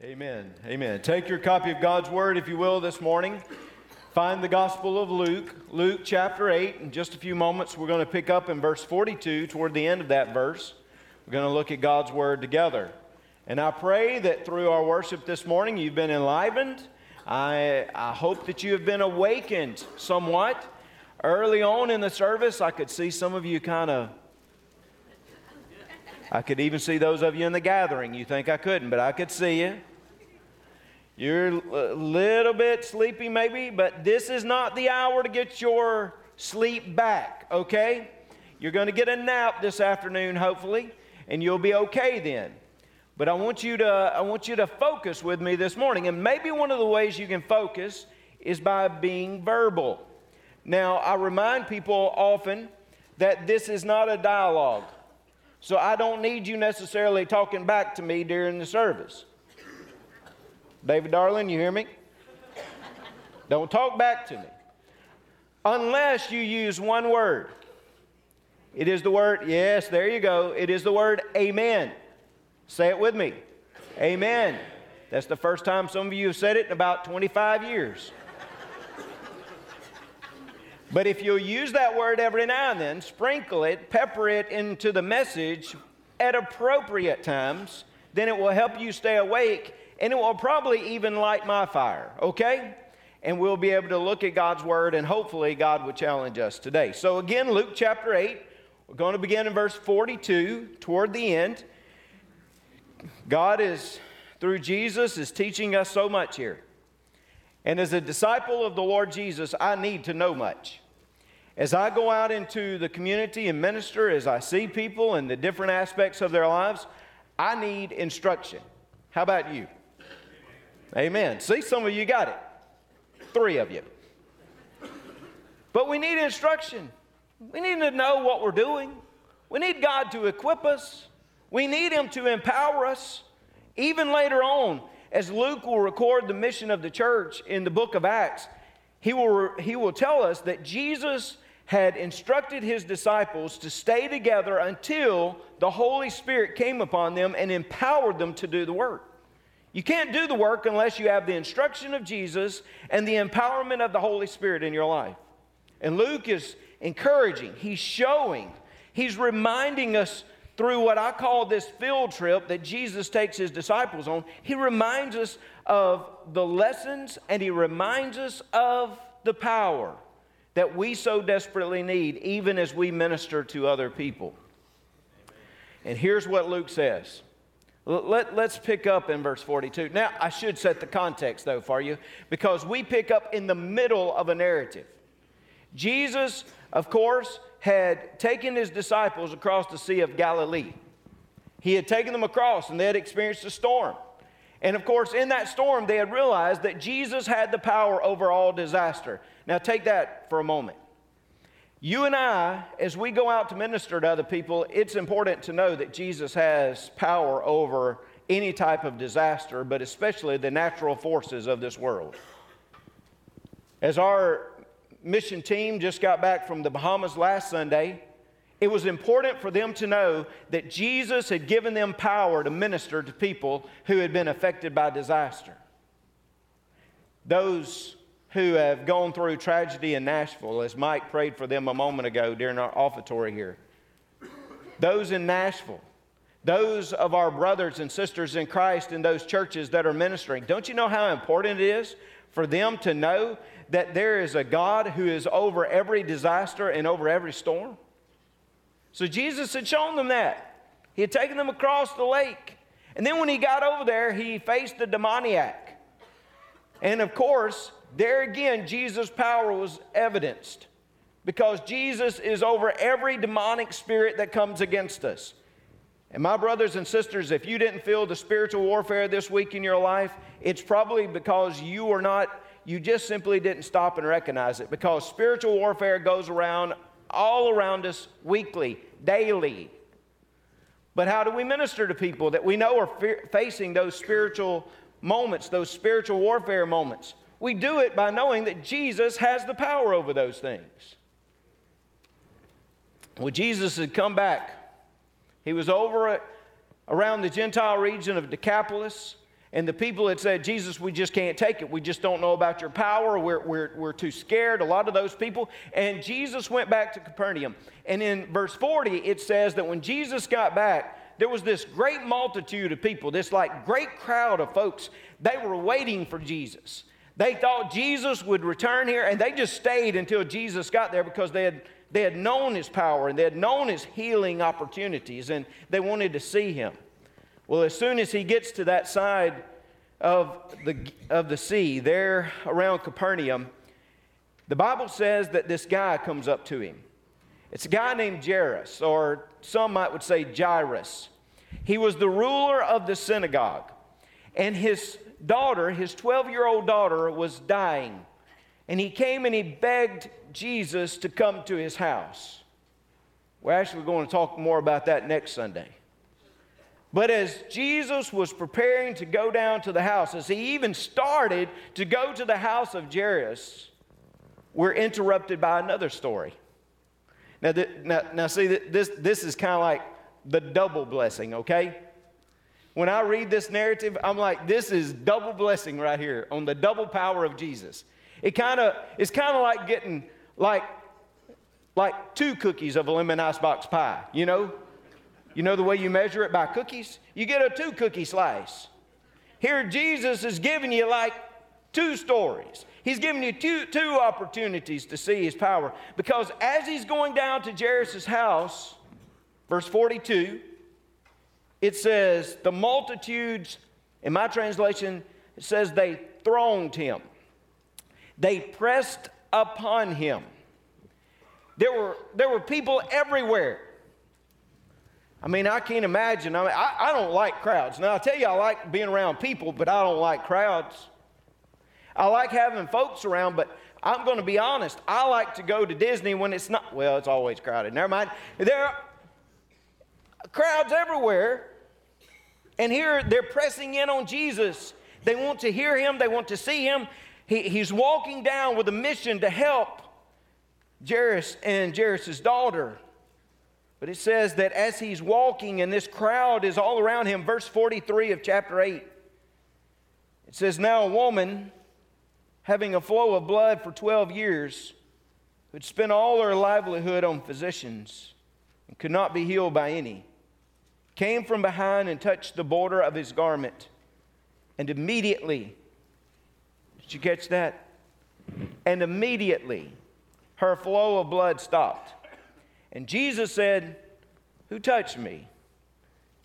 Amen. Amen. Take your copy of God's Word, if you will, this morning. Find the Gospel of Luke, Luke chapter 8. In just a few moments, we're going to pick up in verse 42, toward the end of that verse. We're going to look at God's Word together. And I pray that through our worship this morning, you've been enlivened. I, I hope that you have been awakened somewhat. Early on in the service, I could see some of you kind of I could even see those of you in the gathering. You think I couldn't, but I could see you. You're a little bit sleepy, maybe, but this is not the hour to get your sleep back, okay? You're going to get a nap this afternoon, hopefully, and you'll be okay then. But I want you to I want you to focus with me this morning, and maybe one of the ways you can focus is by being verbal. Now, I remind people often that this is not a dialogue. So I don't need you necessarily talking back to me during the service. David Darling, you hear me? Don't talk back to me. Unless you use one word. It is the word, yes, there you go. It is the word amen. Say it with me. Amen. That's the first time some of you have said it in about 25 years. But if you'll use that word every now and then, sprinkle it, pepper it into the message at appropriate times, then it will help you stay awake and it will probably even light my fire, okay? And we'll be able to look at God's word and hopefully God will challenge us today. So, again, Luke chapter 8, we're going to begin in verse 42 toward the end. God is, through Jesus, is teaching us so much here. And as a disciple of the Lord Jesus, I need to know much. As I go out into the community and minister, as I see people and the different aspects of their lives, I need instruction. How about you? Amen. See, some of you got it. Three of you. But we need instruction. We need to know what we're doing. We need God to equip us. We need Him to empower us. Even later on, as Luke will record the mission of the church in the book of Acts, he will, he will tell us that Jesus had instructed his disciples to stay together until the Holy Spirit came upon them and empowered them to do the work. You can't do the work unless you have the instruction of Jesus and the empowerment of the Holy Spirit in your life. And Luke is encouraging, he's showing, he's reminding us through what I call this field trip that Jesus takes his disciples on, he reminds us of the lessons and he reminds us of the power that we so desperately need, even as we minister to other people. And here's what Luke says. Let, us pick up in verse 42. Now, I should set the context, though, for you, because we pick up in the middle of a narrative. Jesus, of course, had taken his disciples across the Sea of Galilee. He had taken them across and they had experienced a storm. And of course, in that storm, they had realized that Jesus had the power over all disaster. Now, take that for a moment. You and I, as we go out to minister to other people, it's important to know that Jesus has power over any type of disaster, but especially the natural forces of this world. As our mission team just got back from the Bahamas last Sunday, it was important for them to know that Jesus had given them power to minister to people who had been affected by disaster. Those who have gone through tragedy in Nashville, as Mike prayed for them a moment ago during our offertory here. Those in Nashville, those of our brothers and sisters in Christ in those churches that are ministering, don't you know how important it is for them to know that there is a God who is over every disaster and over every storm? So Jesus had shown them that. He had taken them across the lake. And then when he got over there, he faced the demoniac. And of course, there again, Jesus' power was evidenced because Jesus is over every demonic spirit that comes against us. And my brothers and sisters, if you didn't feel the spiritual warfare this week in your life, it's probably because you are not you just simply didn't stop and recognize it because spiritual warfare goes around all around us weekly, daily. But how do we minister to people that we know are fe- facing those spiritual moments, those spiritual warfare moments? We do it by knowing that Jesus has the power over those things. Well, Jesus had come back. He was over around the Gentile region of Decapolis. And the people had said, Jesus, we just can't take it. We just don't know about your power. We're, we're, we're too scared. A lot of those people. And Jesus went back to Capernaum. And in verse 40, it says that when Jesus got back, there was this great multitude of people, this like great crowd of folks. They were waiting for Jesus. They thought Jesus would return here, and they just stayed until Jesus got there because they had, they had known his power and they had known his healing opportunities, and they wanted to see him. Well, as soon as he gets to that side of the, of the sea, there around Capernaum, the Bible says that this guy comes up to him. It's a guy named Jairus, or some might would say Jairus. He was the ruler of the synagogue, and his daughter, his 12 year old daughter, was dying. And he came and he begged Jesus to come to his house. We're actually going to talk more about that next Sunday. But as Jesus was preparing to go down to the house, as he even started to go to the house of Jairus, we're interrupted by another story. Now, th- now, now see, this, this is kind of like the double blessing, okay? When I read this narrative, I'm like, this is double blessing right here on the double power of Jesus. It kind of it's kind of like getting like like two cookies of a lemon icebox pie, you know? You know the way you measure it by cookies? You get a two cookie slice. Here, Jesus is giving you like two stories. He's giving you two, two opportunities to see his power. Because as he's going down to Jairus' house, verse 42, it says, The multitudes, in my translation, it says they thronged him, they pressed upon him. There were, there were people everywhere. I mean, I can't imagine. I, mean, I, I don't like crowds. Now, I tell you, I like being around people, but I don't like crowds. I like having folks around, but I'm going to be honest. I like to go to Disney when it's not, well, it's always crowded. Never mind. There crowds everywhere, and here they're pressing in on Jesus. They want to hear him, they want to see him. He, he's walking down with a mission to help Jairus and Jairus' daughter. But it says that as he's walking and this crowd is all around him, verse 43 of chapter 8, it says, Now a woman having a flow of blood for 12 years, who'd spent all her livelihood on physicians and could not be healed by any, came from behind and touched the border of his garment. And immediately, did you catch that? And immediately, her flow of blood stopped. And Jesus said, Who touched me?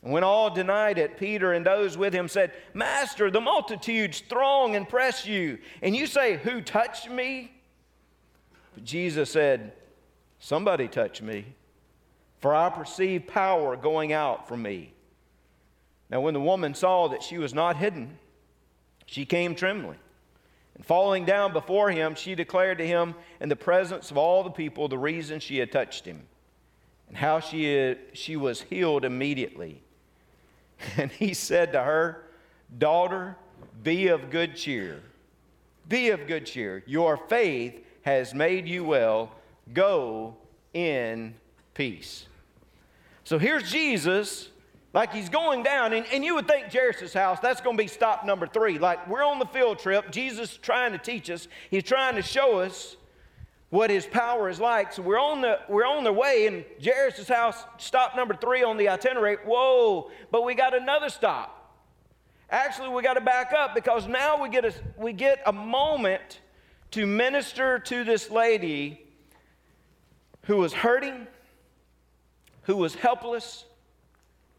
And when all denied it, Peter and those with him said, Master, the multitudes throng and press you, and you say, Who touched me? But Jesus said, Somebody touched me, for I perceive power going out from me. Now, when the woman saw that she was not hidden, she came trembling. And falling down before him, she declared to him in the presence of all the people the reason she had touched him and how she, had, she was healed immediately. And he said to her, Daughter, be of good cheer. Be of good cheer. Your faith has made you well. Go in peace. So here's Jesus, like he's going down, and, and you would think Jairus' house, that's going to be stop number three. Like we're on the field trip, Jesus trying to teach us, he's trying to show us what his power is like. So we're on the we're on the way, and Jairus' house, stop number three on the itinerary. Whoa! But we got another stop. Actually, we got to back up because now we get a we get a moment to minister to this lady who was hurting, who was helpless,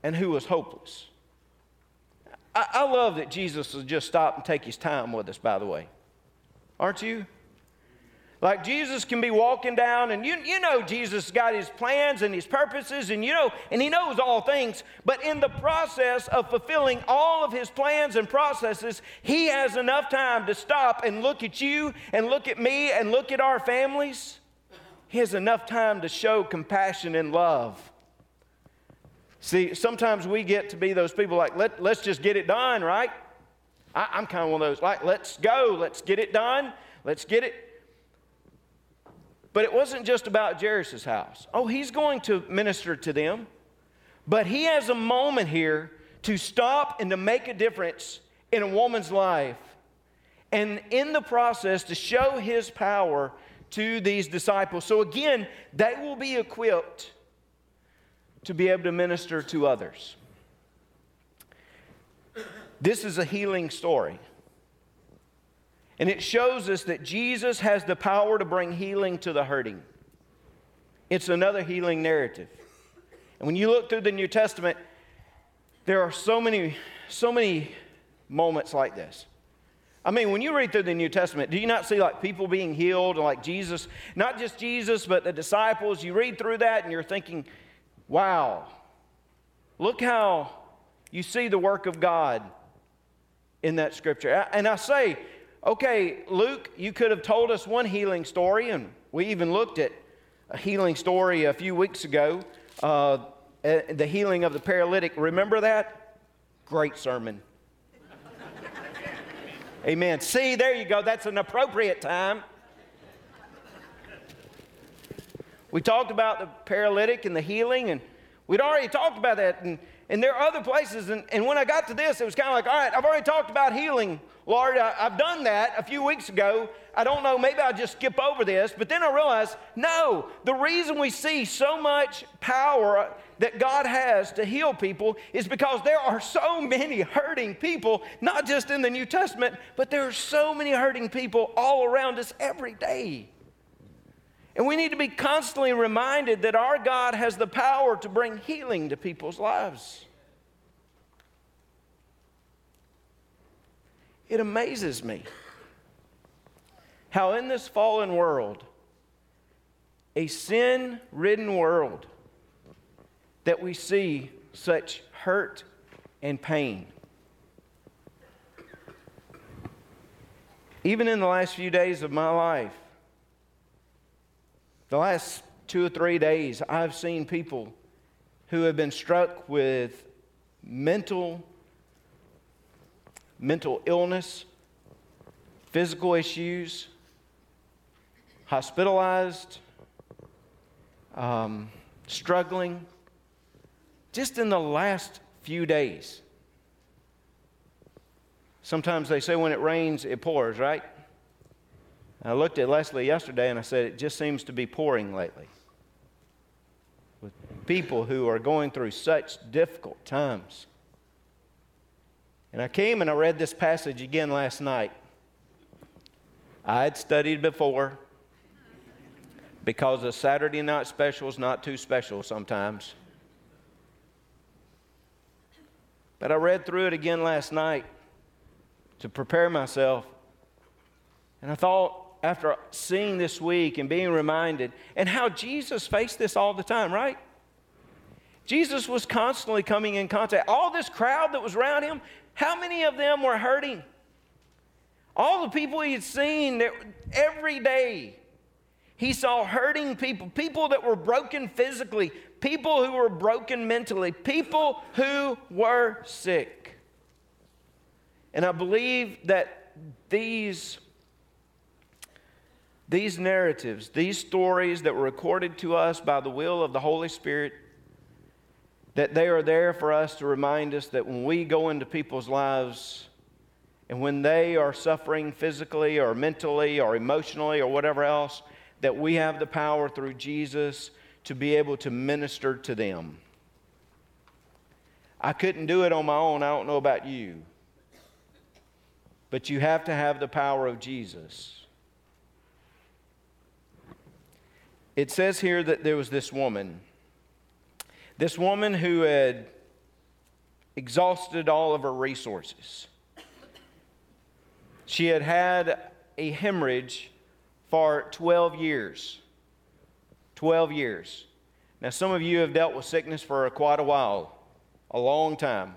and who was hopeless. I, I love that Jesus will just stop and take his time with us, by the way. Aren't you? Like Jesus can be walking down, and you, you know Jesus got his plans and his purposes, and you know, and he knows all things. But in the process of fulfilling all of his plans and processes, he has enough time to stop and look at you and look at me and look at our families. He has enough time to show compassion and love. See, sometimes we get to be those people like, Let, let's just get it done, right? I, I'm kind of one of those, like, let's go, let's get it done, let's get it. But it wasn't just about Jairus' house. Oh, he's going to minister to them. But he has a moment here to stop and to make a difference in a woman's life. And in the process, to show his power to these disciples. So again, they will be equipped to be able to minister to others. This is a healing story. And it shows us that Jesus has the power to bring healing to the hurting. It's another healing narrative. And when you look through the New Testament, there are so many, so many moments like this. I mean, when you read through the New Testament, do you not see like people being healed, like Jesus, not just Jesus, but the disciples? You read through that and you're thinking, wow, look how you see the work of God in that scripture. And I say, okay, Luke, you could have told us one healing story, and we even looked at a healing story a few weeks ago uh, the healing of the paralytic. Remember that? Great sermon. Amen. See, there you go. That's an appropriate time. We talked about the paralytic and the healing, and we'd already talked about that. And, and there are other places. And, and when I got to this, it was kind of like, all right, I've already talked about healing. Lord, I, have done that a few weeks ago. I don't know, maybe I'll just skip over this. But then I realized, no, the reason we see so much power that God has to heal people is because there are so many hurting people, not just in the New Testament, but there are so many hurting people all around us every day. And we need to be constantly reminded that our God has the power to bring healing to people's lives. It amazes me how, in this fallen world, a sin ridden world, that we see such hurt and pain. Even in the last few days of my life, the last two or three days, I've seen people who have been struck with mental mental illness, physical issues, hospitalized, um, struggling, just in the last few days. Sometimes they say when it rains, it pours, right? I looked at Leslie yesterday and I said, it just seems to be pouring lately. With people who are going through such difficult times. And I came and I read this passage again last night. I had studied before because a Saturday night special is not too special sometimes. But I read through it again last night to prepare myself. And I thought, after seeing this week and being reminded, and how Jesus faced this all the time, right? Jesus was constantly coming in contact. All this crowd that was around him, how many of them were hurting? All the people he had seen every day, he saw hurting people, people that were broken physically, people who were broken mentally, people who were sick. And I believe that these, these narratives, these stories that were recorded to us by the will of the Holy Spirit, that they are there for us to remind us that when we go into people's lives and when they are suffering physically or mentally or emotionally or whatever else, that we have the power through Jesus to be able to minister to them. I couldn't do it on my own. I don't know about you. But you have to have the power of Jesus. It says here that there was this woman. This woman who had exhausted all of her resources. She had had a hemorrhage for 12 years. 12 years. Now, some of you have dealt with sickness for quite a while, a long time.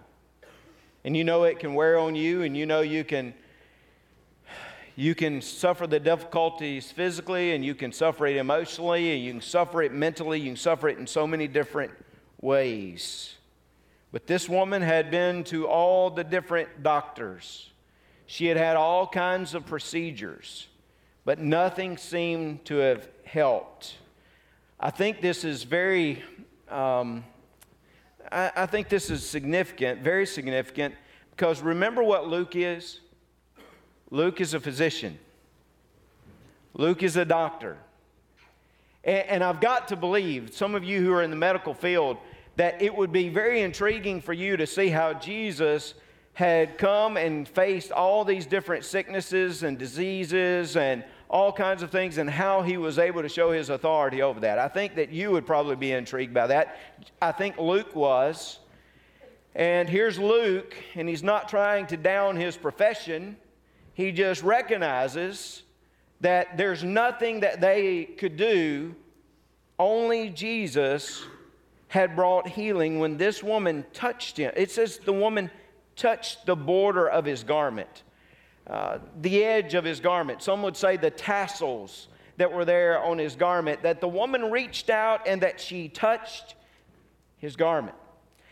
And you know it can wear on you, and you know you can. You can suffer the difficulties physically, and you can suffer it emotionally, and you can suffer it mentally. You can suffer it in so many different ways. But this woman had been to all the different doctors. She had had all kinds of procedures, but nothing seemed to have helped. I think this is very, um, I, I think this is significant, very significant, Because remember what Luke is? Luke is a physician, Luke is a doctor. And, and I've got to believe, some of you who are in the medical field, that it would be very intriguing for you to see how Jesus had come and faced all these different sicknesses and diseases and all kinds of things and how he was able to show his authority over that. I think that you would probably be intrigued by that. I think Luke was. And here's Luke, and he's not trying to down his profession. He just recognizes that there's nothing that they could do. Only Jesus had brought healing when this woman touched him. It says the woman touched the border of his garment, uh, the edge of his garment. Some would say the tassels that were there on his garment, that the woman reached out and that she touched his garment.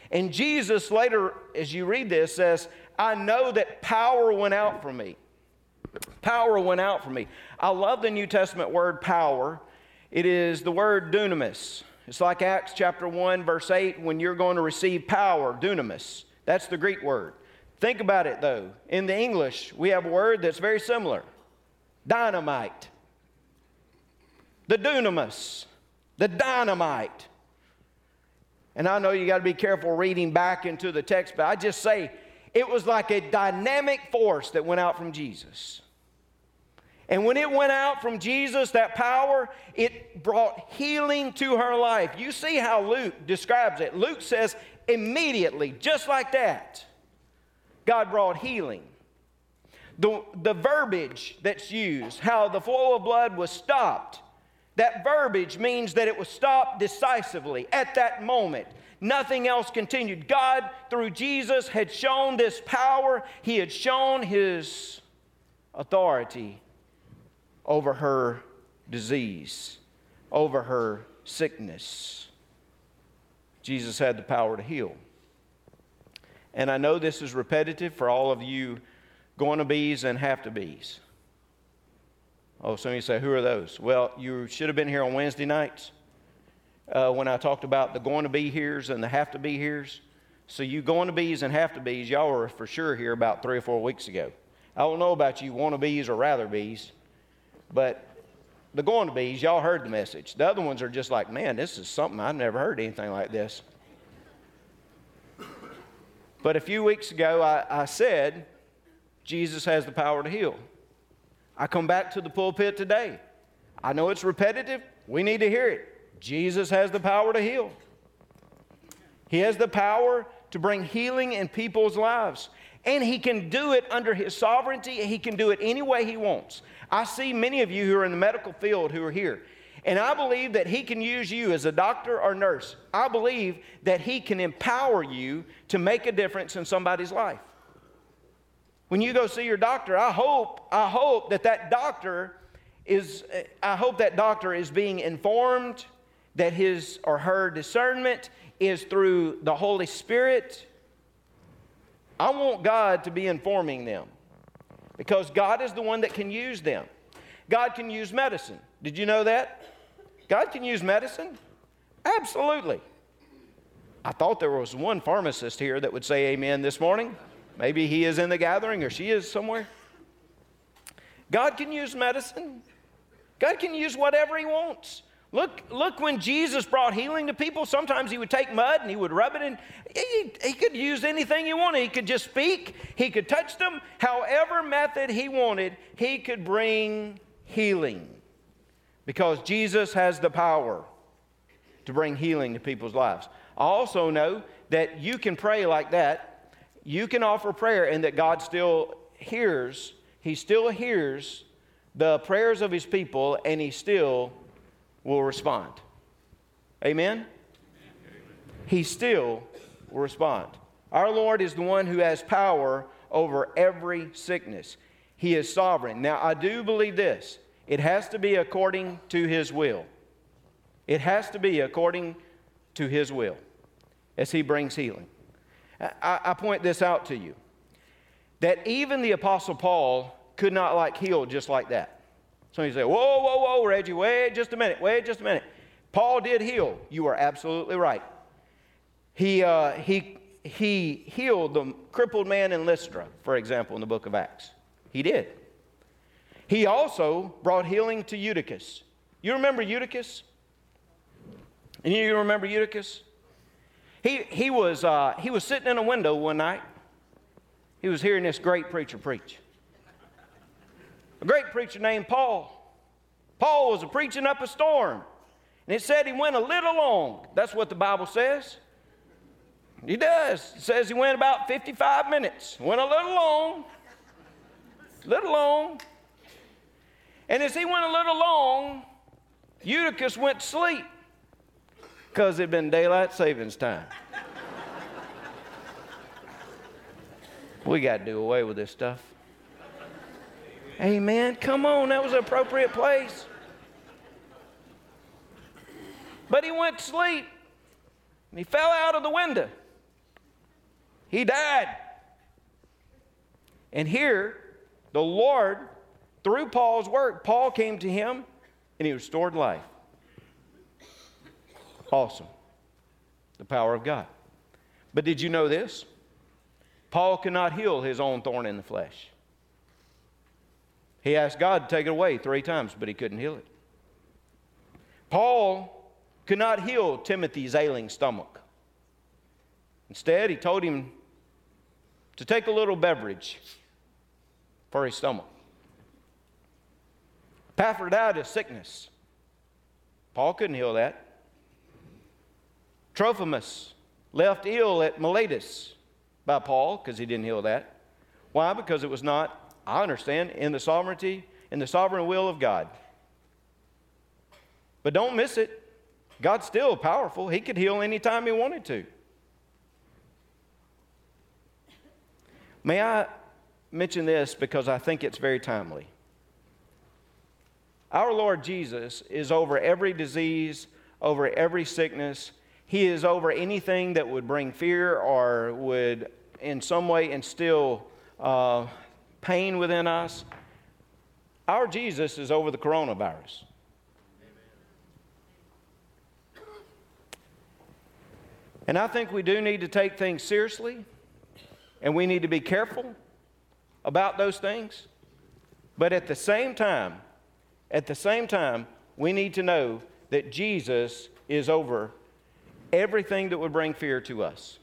And Jesus later, as you read this, says, I know that power went out from me. Power went out from me. I love the New Testament word power. It is the word dunamis. It's like Acts chapter 1, verse 8, when you're going to receive power, dunamis. That's the Greek word. Think about it though. In the English, we have a word that's very similar dynamite. The dunamis, the dynamite. And I know you got to be careful reading back into the text, but I just say it was like a dynamic force that went out from Jesus. And when it went out from Jesus, that power, it brought healing to her life. You see how Luke describes it. Luke says, immediately, just like that, God brought healing. The, the verbiage that's used, how the flow of blood was stopped, that verbiage means that it was stopped decisively at that moment. Nothing else continued. God, through Jesus, had shown this power, He had shown His authority over her disease, over her sickness. Jesus had the power to heal. And I know this is repetitive for all of you going to bees and have to bees. Oh, some of you say, who are those? Well, you should have been here on Wednesday nights uh, when I talked about the going to be here's and the have to be here's. So, you going to bees and have to bees, y'all were for sure here about three or four weeks ago. I don't know about you want to bees or rather bees, but the going to bees, y'all heard the message. The other ones are just like, man, this is something I've never heard anything like this. But a few weeks ago, I, I said, Jesus has the power to heal. I come back to the pulpit today. I know it's repetitive. We need to hear it. Jesus has the power to heal. He has the power to bring healing in people's lives. And He can do it under His sovereignty, He can do it any way He wants. I see many of you who are in the medical field who are here. And I believe that He can use you as a doctor or nurse. I believe that He can empower you to make a difference in somebody's life. When you go see your doctor, I hope, I hope that that doctor is, I hope that doctor is being informed that his or her discernment is through the Holy Spirit. I want God to be informing them because God is the one that can use them. God can use medicine. Did you know that? God can use medicine? Absolutely. I thought there was one pharmacist here that would say amen this morning. Maybe he is in the gathering or she is somewhere. God can use medicine. God can use whatever he wants. Look, look when Jesus brought healing to people, sometimes he would take mud and he would rub it in. He, he could use anything he wanted. He could just speak, he could touch them. However method he wanted, he could bring healing. Because Jesus has the power to bring healing to people's lives. I also know that you can pray like that you can offer prayer and that God still hears, He still hears the prayers of His people and He still will respond. Amen? He still will respond. Our Lord is the one who has power over every sickness. He is sovereign. Now, I do believe this it has to be according to His will. It has to be according to His will as He brings healing. I, I point this out to you that even the Apostle Paul could not like heal just like that. Somebody say, Whoa, whoa, whoa, Reggie, wait just a minute, wait just a minute. Paul did heal. You are absolutely right. He, uh, he, he healed the crippled man in Lystra, for example, in the book of Acts. He did. He also brought healing to Eutychus. You remember Eutychus? And you remember Eutychus? He, he, was, uh, he was sitting in a window one night. He was hearing this great preacher preach. A great preacher named Paul. Paul was preaching up a storm. And it said he went a little long. That's what the Bible says. He does. It says he went about 55 minutes. Went a little long. Little long. And as he went a little long, Eutychus went to sleep because it'd been daylight savings time. we got to do away with this stuff. Amen. Come on, that was an appropriate place. But he went to sleep and he fell out of the window. He died. And here, the Lord, through Paul's work, Paul came to him and he restored life. Awesome. The power of God. But did you know this? Paul could not heal his own thorn in the flesh. He asked God to take it away three times, but he couldn't heal it. Paul could not heal Timothy's ailing stomach. Instead, he told him to take a little beverage for his stomach. Epaphroditus' sickness. Paul couldn't heal that. Trophimus left ill at Miletus by Paul because he didn't heal that. Why? Because it was not, I understand, in the sovereignty, in the sovereign will of God. But don't miss it. God's still powerful. He could heal anytime he wanted to. May I mention this because I think it's very timely. Our Lord Jesus is over every disease, over every sickness. He is over anything that would bring fear or would, in some way, instill uh, pain within us. Our Jesus is over the coronavirus. And I think we do need to take things seriously. And we need to be careful about those things. But at the same time, at the same time, we need to know that Jesus is over everything that would bring fear to us.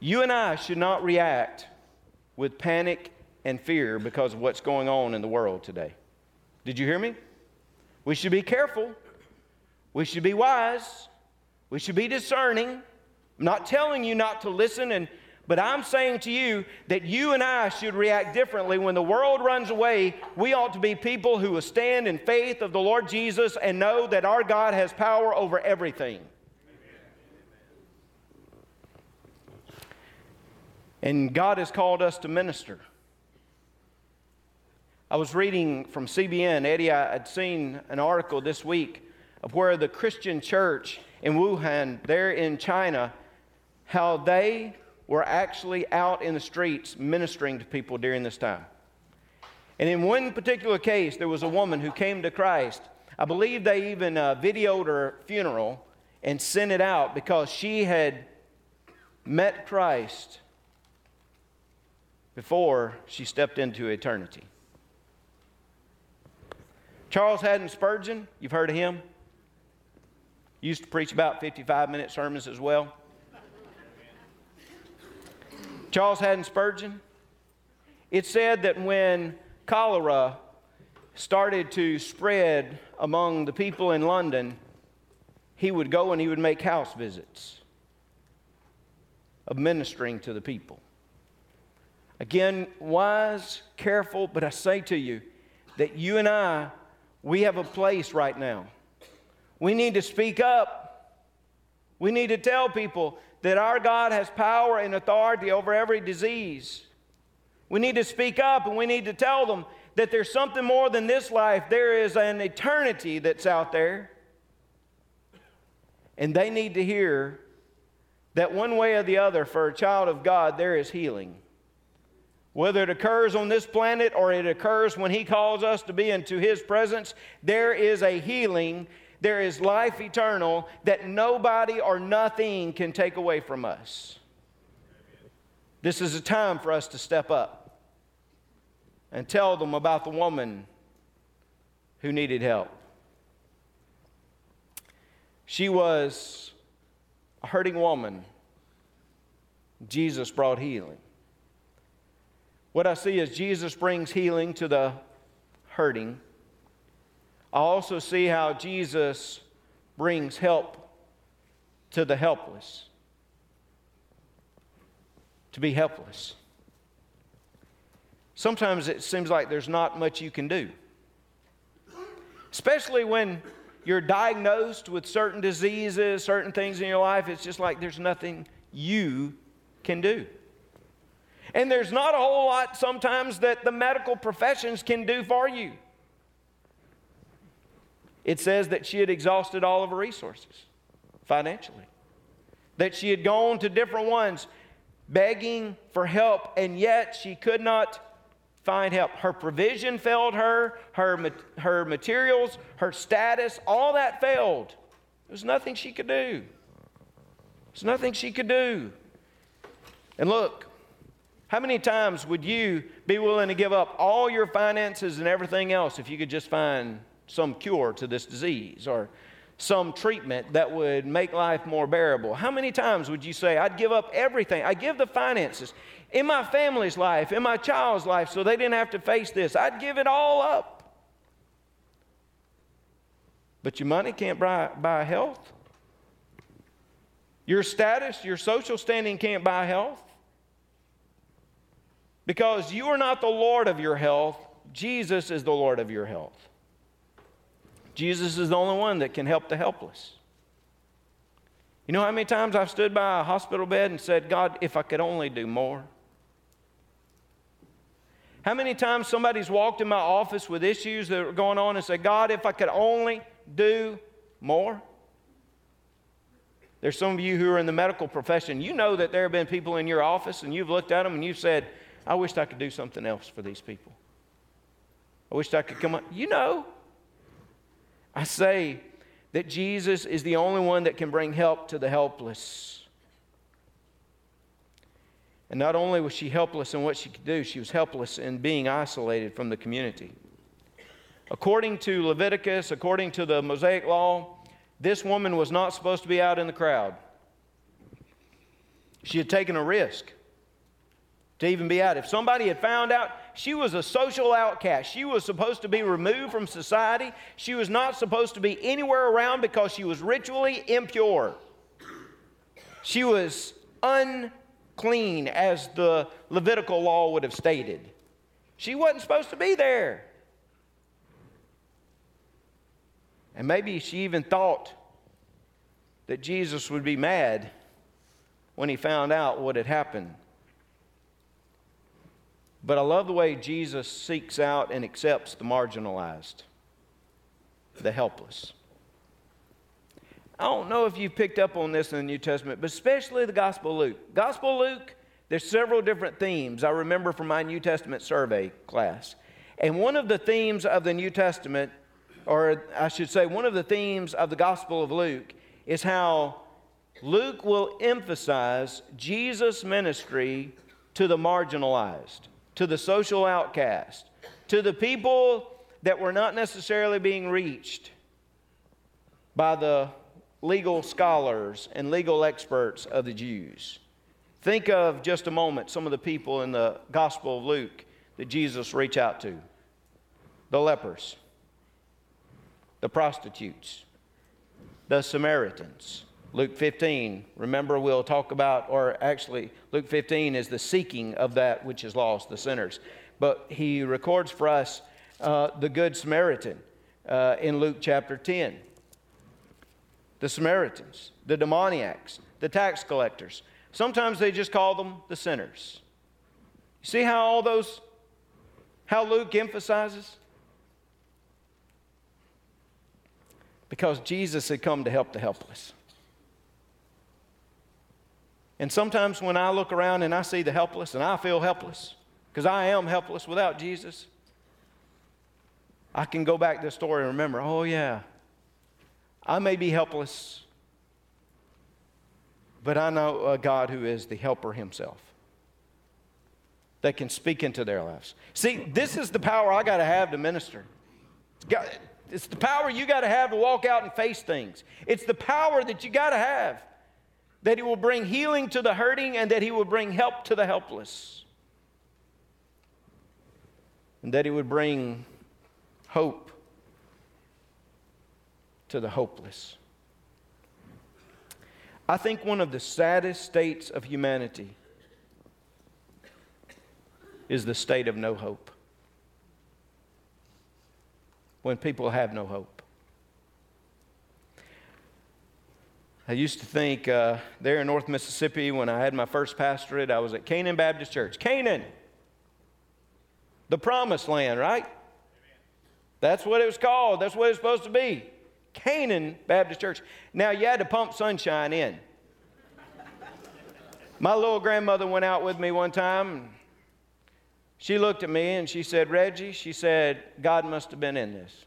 You and I should not react with panic and fear because of what's going on in the world today. Did you hear me? We should be careful. We should be wise. We should be discerning. I'm not telling you not to listen and but I'm saying to you that you and I should react differently. When the world runs away, we ought to be people who will stand in faith of the Lord Jesus and know that our God has power over everything. And God has called us to minister. I was reading from CBN, Eddie, I had seen an article this week of where the Christian church in Wuhan, there in China, how they were actually out in the streets ministering to people during this time. And in one particular case, there was a woman who came to Christ. I believe they even uh, videoed her funeral and sent it out because she had met Christ before she stepped into eternity. Charles Haddon Spurgeon, you've heard of him? Used to preach about 55 minute sermons as well. Charles Haddon Spurgeon. It said that when cholera started to spread among the people in London, he would go and he would make house visits of ministering to the people. Again, wise, careful, but I say to you that you and I, we have a place right now. We need to speak up. We need to tell people that our God has power and authority over every disease. We need to speak up and we need to tell them that there's something more than this life. There is an eternity that's out there. And they need to hear that one way or the other, for a child of God, there is healing. Whether it occurs on this planet or it occurs when He calls us to be into His presence, there is a healing there is life eternal that nobody or nothing can take away from us. This is a time for us to step up and tell them about the woman who needed help. She was a hurting woman. Jesus brought healing. What I see is Jesus brings healing to the hurting. I also see how Jesus brings help to the helpless. To be helpless. Sometimes it seems like there's not much you can do, especially when you're diagnosed with certain diseases, certain things in your life. It's just like there's nothing you can do. And there's not a whole lot sometimes that the medical professions can do for you. It says that she had exhausted all of her resources financially, that she had gone to different ones begging for help, and yet she could not find help. Her provision failed her, her, her materials, her status, all that failed. There's nothing she could do. There's nothing she could do. And look, how many times would you be willing to give up all your finances and everything else if you could just find some cure to this disease or some treatment that would make life more bearable? How many times would you say, I'd give up everything? I give the finances in my family's life, in my child's life, so they didn't have to face this. I'd give it all up. But your money can't buy, buy health. Your status, your social standing can't buy health. Because you are not the Lord of your health, Jesus is the Lord of your health. Jesus is the only one that can help the helpless. You know how many times I've stood by a hospital bed and said, God, if I could only do more? How many times somebody's walked in my office with issues that are going on and said, God, if I could only do more? There's some of you who are in the medical profession. You know that there have been people in your office and you've looked at them and you've said, I wished I could do something else for these people. I wished I could come up. You know, I say that Jesus is the only one that can bring help to the helpless. And not only was she helpless in what she could do, she was helpless in being isolated from the community. According to Leviticus, according to the Mosaic law, this woman was not supposed to be out in the crowd. She had taken a risk to even be out. If somebody had found out she was a social outcast, she was supposed to be removed from society, she was not supposed to be anywhere around because she was ritually impure. She was unclean, as the Levitical law would have stated. She wasn't supposed to be there. And maybe she even thought that Jesus would be mad when he found out what had happened. But I love the way Jesus seeks out and accepts the marginalized, the helpless. I don't know if you've picked up on this in the New Testament, but especially the Gospel of Luke. Gospel of Luke, there's several different themes I remember from my New Testament survey class. And one of the themes of the New Testament, or I should say, one of the themes of the Gospel of Luke, is how Luke will emphasize Jesus' ministry to the marginalized to the social outcast, to the people that were not necessarily being reached by the legal scholars and legal experts of the Jews. Think of just a moment some of the people in the Gospel of Luke that Jesus reached out to the lepers, the prostitutes, the Samaritans, Luke 15, remember we'll talk about, or actually, Luke 15 is the seeking of that which is lost, the sinners. But he records for us uh, the Good Samaritan uh, in Luke chapter 10. The Samaritans, the demoniacs, the tax collectors. Sometimes they just call them the sinners. You see how all those, how Luke emphasizes? Because Jesus had come to help the helpless. And sometimes when I look around and I see the helpless and I feel helpless, because I am helpless without Jesus, I can go back to the story and remember, oh, yeah, I may be helpless, but I know a God who is the helper himself that can speak into their lives. See, this is the power I got to have to minister. It's, it's the power you got to have to walk out and face things. It's the power that you got to have that He will bring healing to the hurting and that He will bring help to the helpless. And that He would bring hope to the hopeless. I think one of the saddest states of humanity is the state of no hope. When people have no hope. I used to think uh, there in North Mississippi when I had my first pastorate, I was at Canaan Baptist Church. Canaan, the promised land, right? That's what it was called. That's what it's supposed to be. Canaan Baptist Church. Now, you had to pump sunshine in. My little grandmother went out with me one time. She looked at me and she said, Reggie, she said, God must have been in this.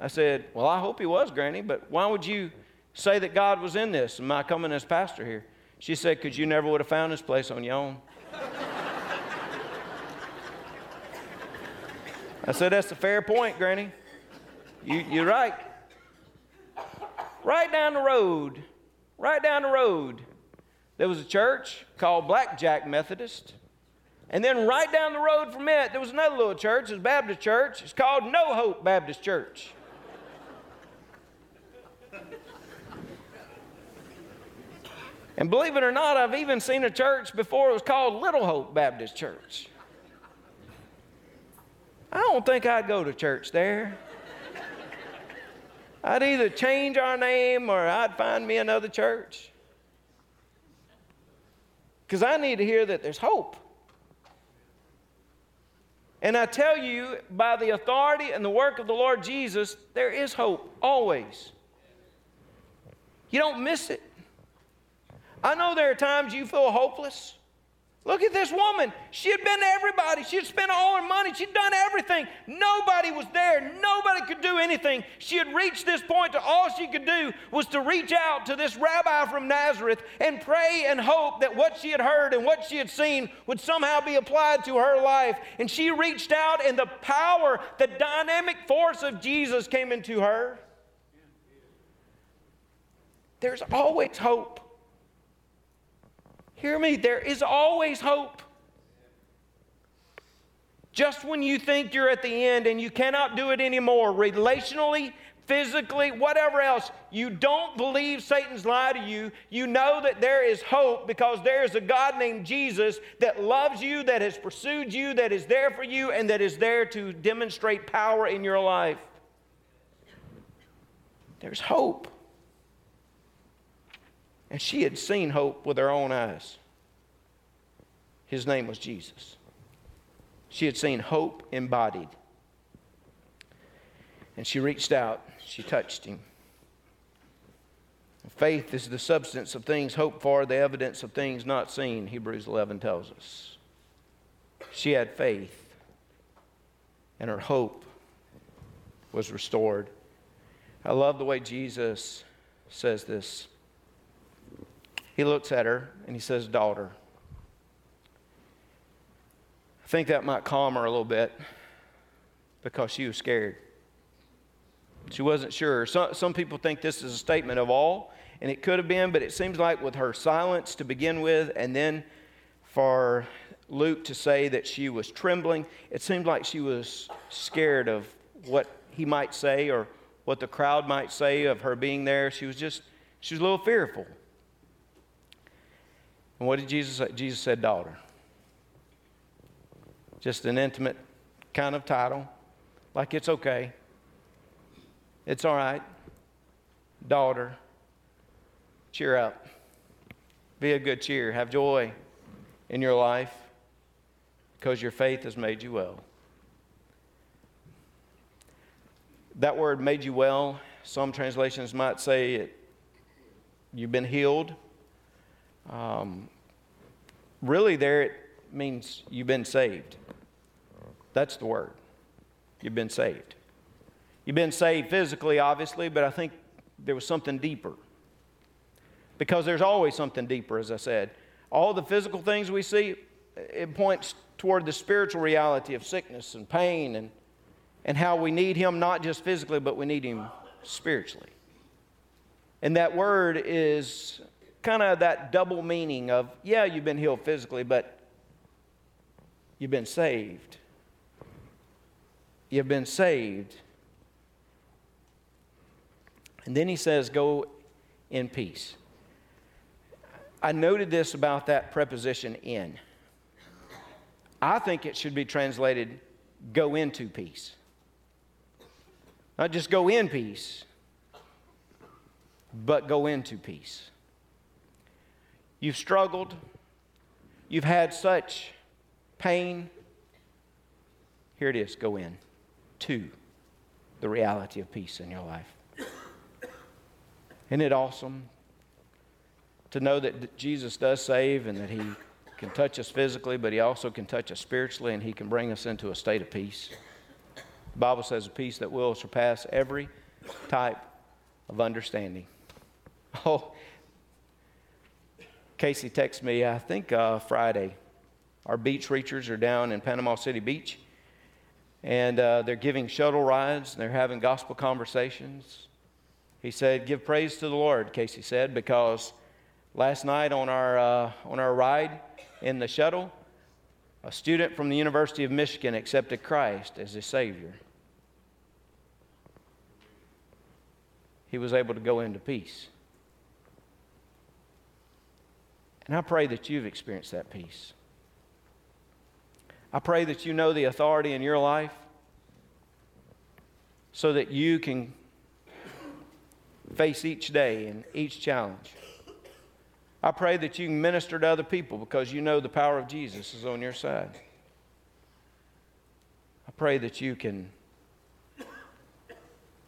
I said, Well, I hope he was, Granny, but why would you say that God was in this? I coming as pastor here? She said, Because you never would have found this place on your own. I said, That's a fair point, Granny. You, you're right. Right down the road, right down the road, there was a church called Blackjack Methodist. And then right down the road from it, there was another little church, it's a Baptist church. It's called No Hope Baptist Church. And believe it or not, I've even seen a church before it was called Little Hope Baptist Church. I don't think I'd go to church there. I'd either change our name or I'd find me another church. Because I need to hear that there's hope. And I tell you, by the authority and the work of the Lord Jesus, there is hope always. You don't miss it. I know there are times you feel hopeless. Look at this woman. She had been to everybody. She had spent all her money. She'd done everything. Nobody was there. Nobody could do anything. She had reached this point to all she could do was to reach out to this rabbi from Nazareth and pray and hope that what she had heard and what she had seen would somehow be applied to her life. And she reached out, and the power, the dynamic force of Jesus came into her. There's always hope. Hear me, there is always hope. Just when you think you're at the end and you cannot do it anymore, relationally, physically, whatever else, you don't believe Satan's lie to you. You know that there is hope because there is a God named Jesus that loves you, that has pursued you, that is there for you, and that is there to demonstrate power in your life. There's hope. And she had seen hope with her own eyes. His name was Jesus. She had seen hope embodied. And she reached out, she touched him. Faith is the substance of things hoped for, the evidence of things not seen, Hebrews 11 tells us. She had faith, and her hope was restored. I love the way Jesus says this. He looks at her and he says, Daughter. I think that might calm her a little bit because she was scared. She wasn't sure. Some, some people think this is a statement of all, and it could have been, but it seems like with her silence to begin with, and then for Luke to say that she was trembling, it seemed like she was scared of what he might say or what the crowd might say of her being there. She was just, she was a little fearful. And what did Jesus say? Jesus said, daughter. Just an intimate kind of title, like it's okay. It's all right. Daughter, cheer up. Be a good cheer. Have joy in your life because your faith has made you well. That word made you well, some translations might say it, you've been healed. Um, really, there it means you've been saved. That's the word. You've been saved. You've been saved physically, obviously, but I think there was something deeper. Because there's always something deeper, as I said. All the physical things we see, it points toward the spiritual reality of sickness and pain and, and how we need Him not just physically, but we need Him spiritually. And that word is kind of that double meaning of, yeah, you've been healed physically, but you've been saved. You've been saved. And then he says, go in peace. I noted this about that preposition in. I think it should be translated go into peace. Not just go in peace, but go into peace. You've struggled, you've had such pain. Here it is go in to the reality of peace in your life. Isn't it awesome to know that Jesus does save and that He can touch us physically, but He also can touch us spiritually and He can bring us into a state of peace? The Bible says a peace that will surpass every type of understanding. Oh, Casey texted me, I think uh, Friday. Our beach reachers are down in Panama City Beach, and uh, they're giving shuttle rides, and they're having gospel conversations. He said, Give praise to the Lord, Casey said, because last night on our, uh, on our ride in the shuttle, a student from the University of Michigan accepted Christ as his Savior. He was able to go into peace. And I pray that you've experienced that peace. I pray that you know the authority in your life so that you can face each day and each challenge. I pray that you can minister to other people because you know the power of Jesus is on your side. I pray that you can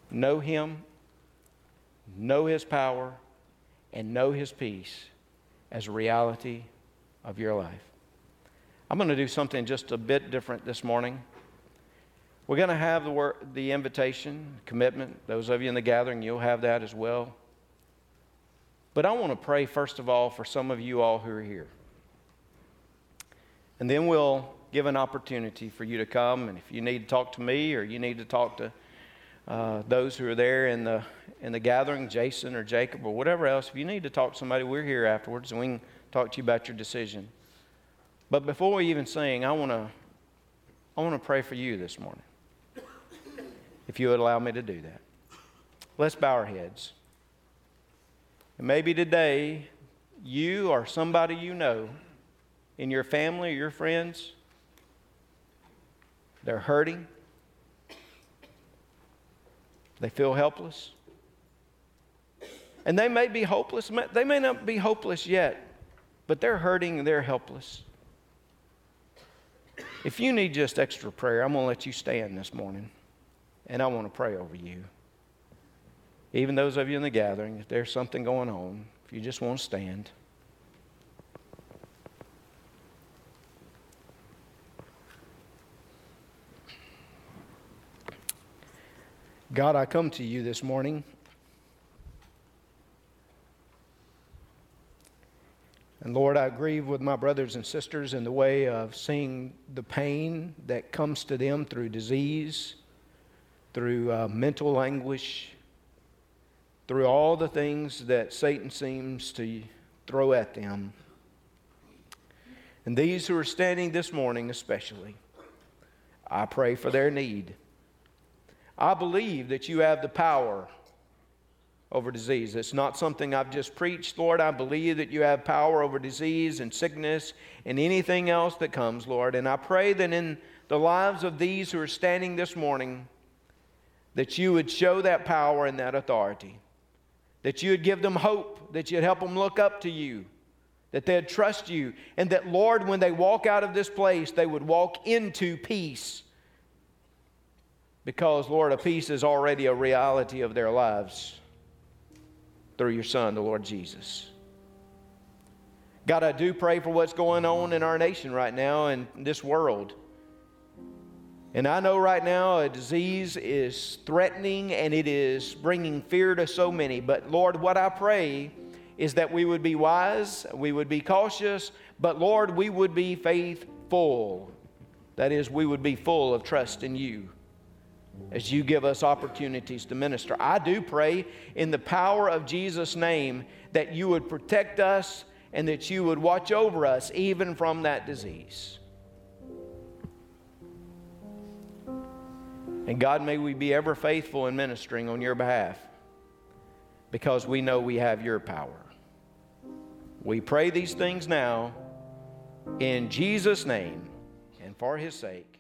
know Him, know His power, and know His peace as reality of your life. I'm going to do something just a bit different this morning. We're going to have the, work, the invitation, commitment. Those of you in the gathering, you'll have that as well. But I want to pray, first of all, for some of you all who are here. And then we'll give an opportunity for you to come. And if you need to talk to me or you need to talk to uh, those who are there in the, in the gathering, Jason or Jacob or whatever else, if you need to talk to somebody, we're here afterwards and we can talk to you about your decision. But before we even sing, I want to I want to pray for you this morning. If you would allow me to do that. Let's bow our heads. And maybe today, you or somebody you know in your family or your friends, they're hurting. They feel helpless. And they may be hopeless. They may not be hopeless yet, but they're hurting and they're helpless. If you need just extra prayer, I'm going to let you stand this morning and I want to pray over you. Even those of you in the gathering, if there's something going on, if you just want to stand. God, I come to you this morning. And Lord, I grieve with my brothers and sisters in the way of seeing the pain that comes to them through disease, through uh, mental anguish, through all the things that Satan seems to throw at them. And these who are standing this morning, especially, I pray for their need. I believe that you have the power over disease. It's not something I've just preached, Lord. I believe that you have power over disease and sickness and anything else that comes, Lord. And I pray that in the lives of these who are standing this morning, that you would show that power and that authority, that you would give them hope, that you'd help them look up to you, that they'd trust you, and that, Lord, when they walk out of this place, they would walk into peace because, Lord, a peace is already a reality of their lives through your Son, the Lord Jesus. God, I do pray for what's going on in our nation right now and this world. And I know right now a disease is threatening and it is bringing fear to so many. But Lord, what I pray is that we would be wise, we would be cautious, but Lord, we would be faithful. That is, we would be full of trust in you as you give us opportunities to minister. I do pray in the power of Jesus' name that you would protect us and that you would watch over us even from that disease. And God, may we be ever faithful in ministering on your behalf because we know we have your power. We pray these things now in Jesus' name and for his sake.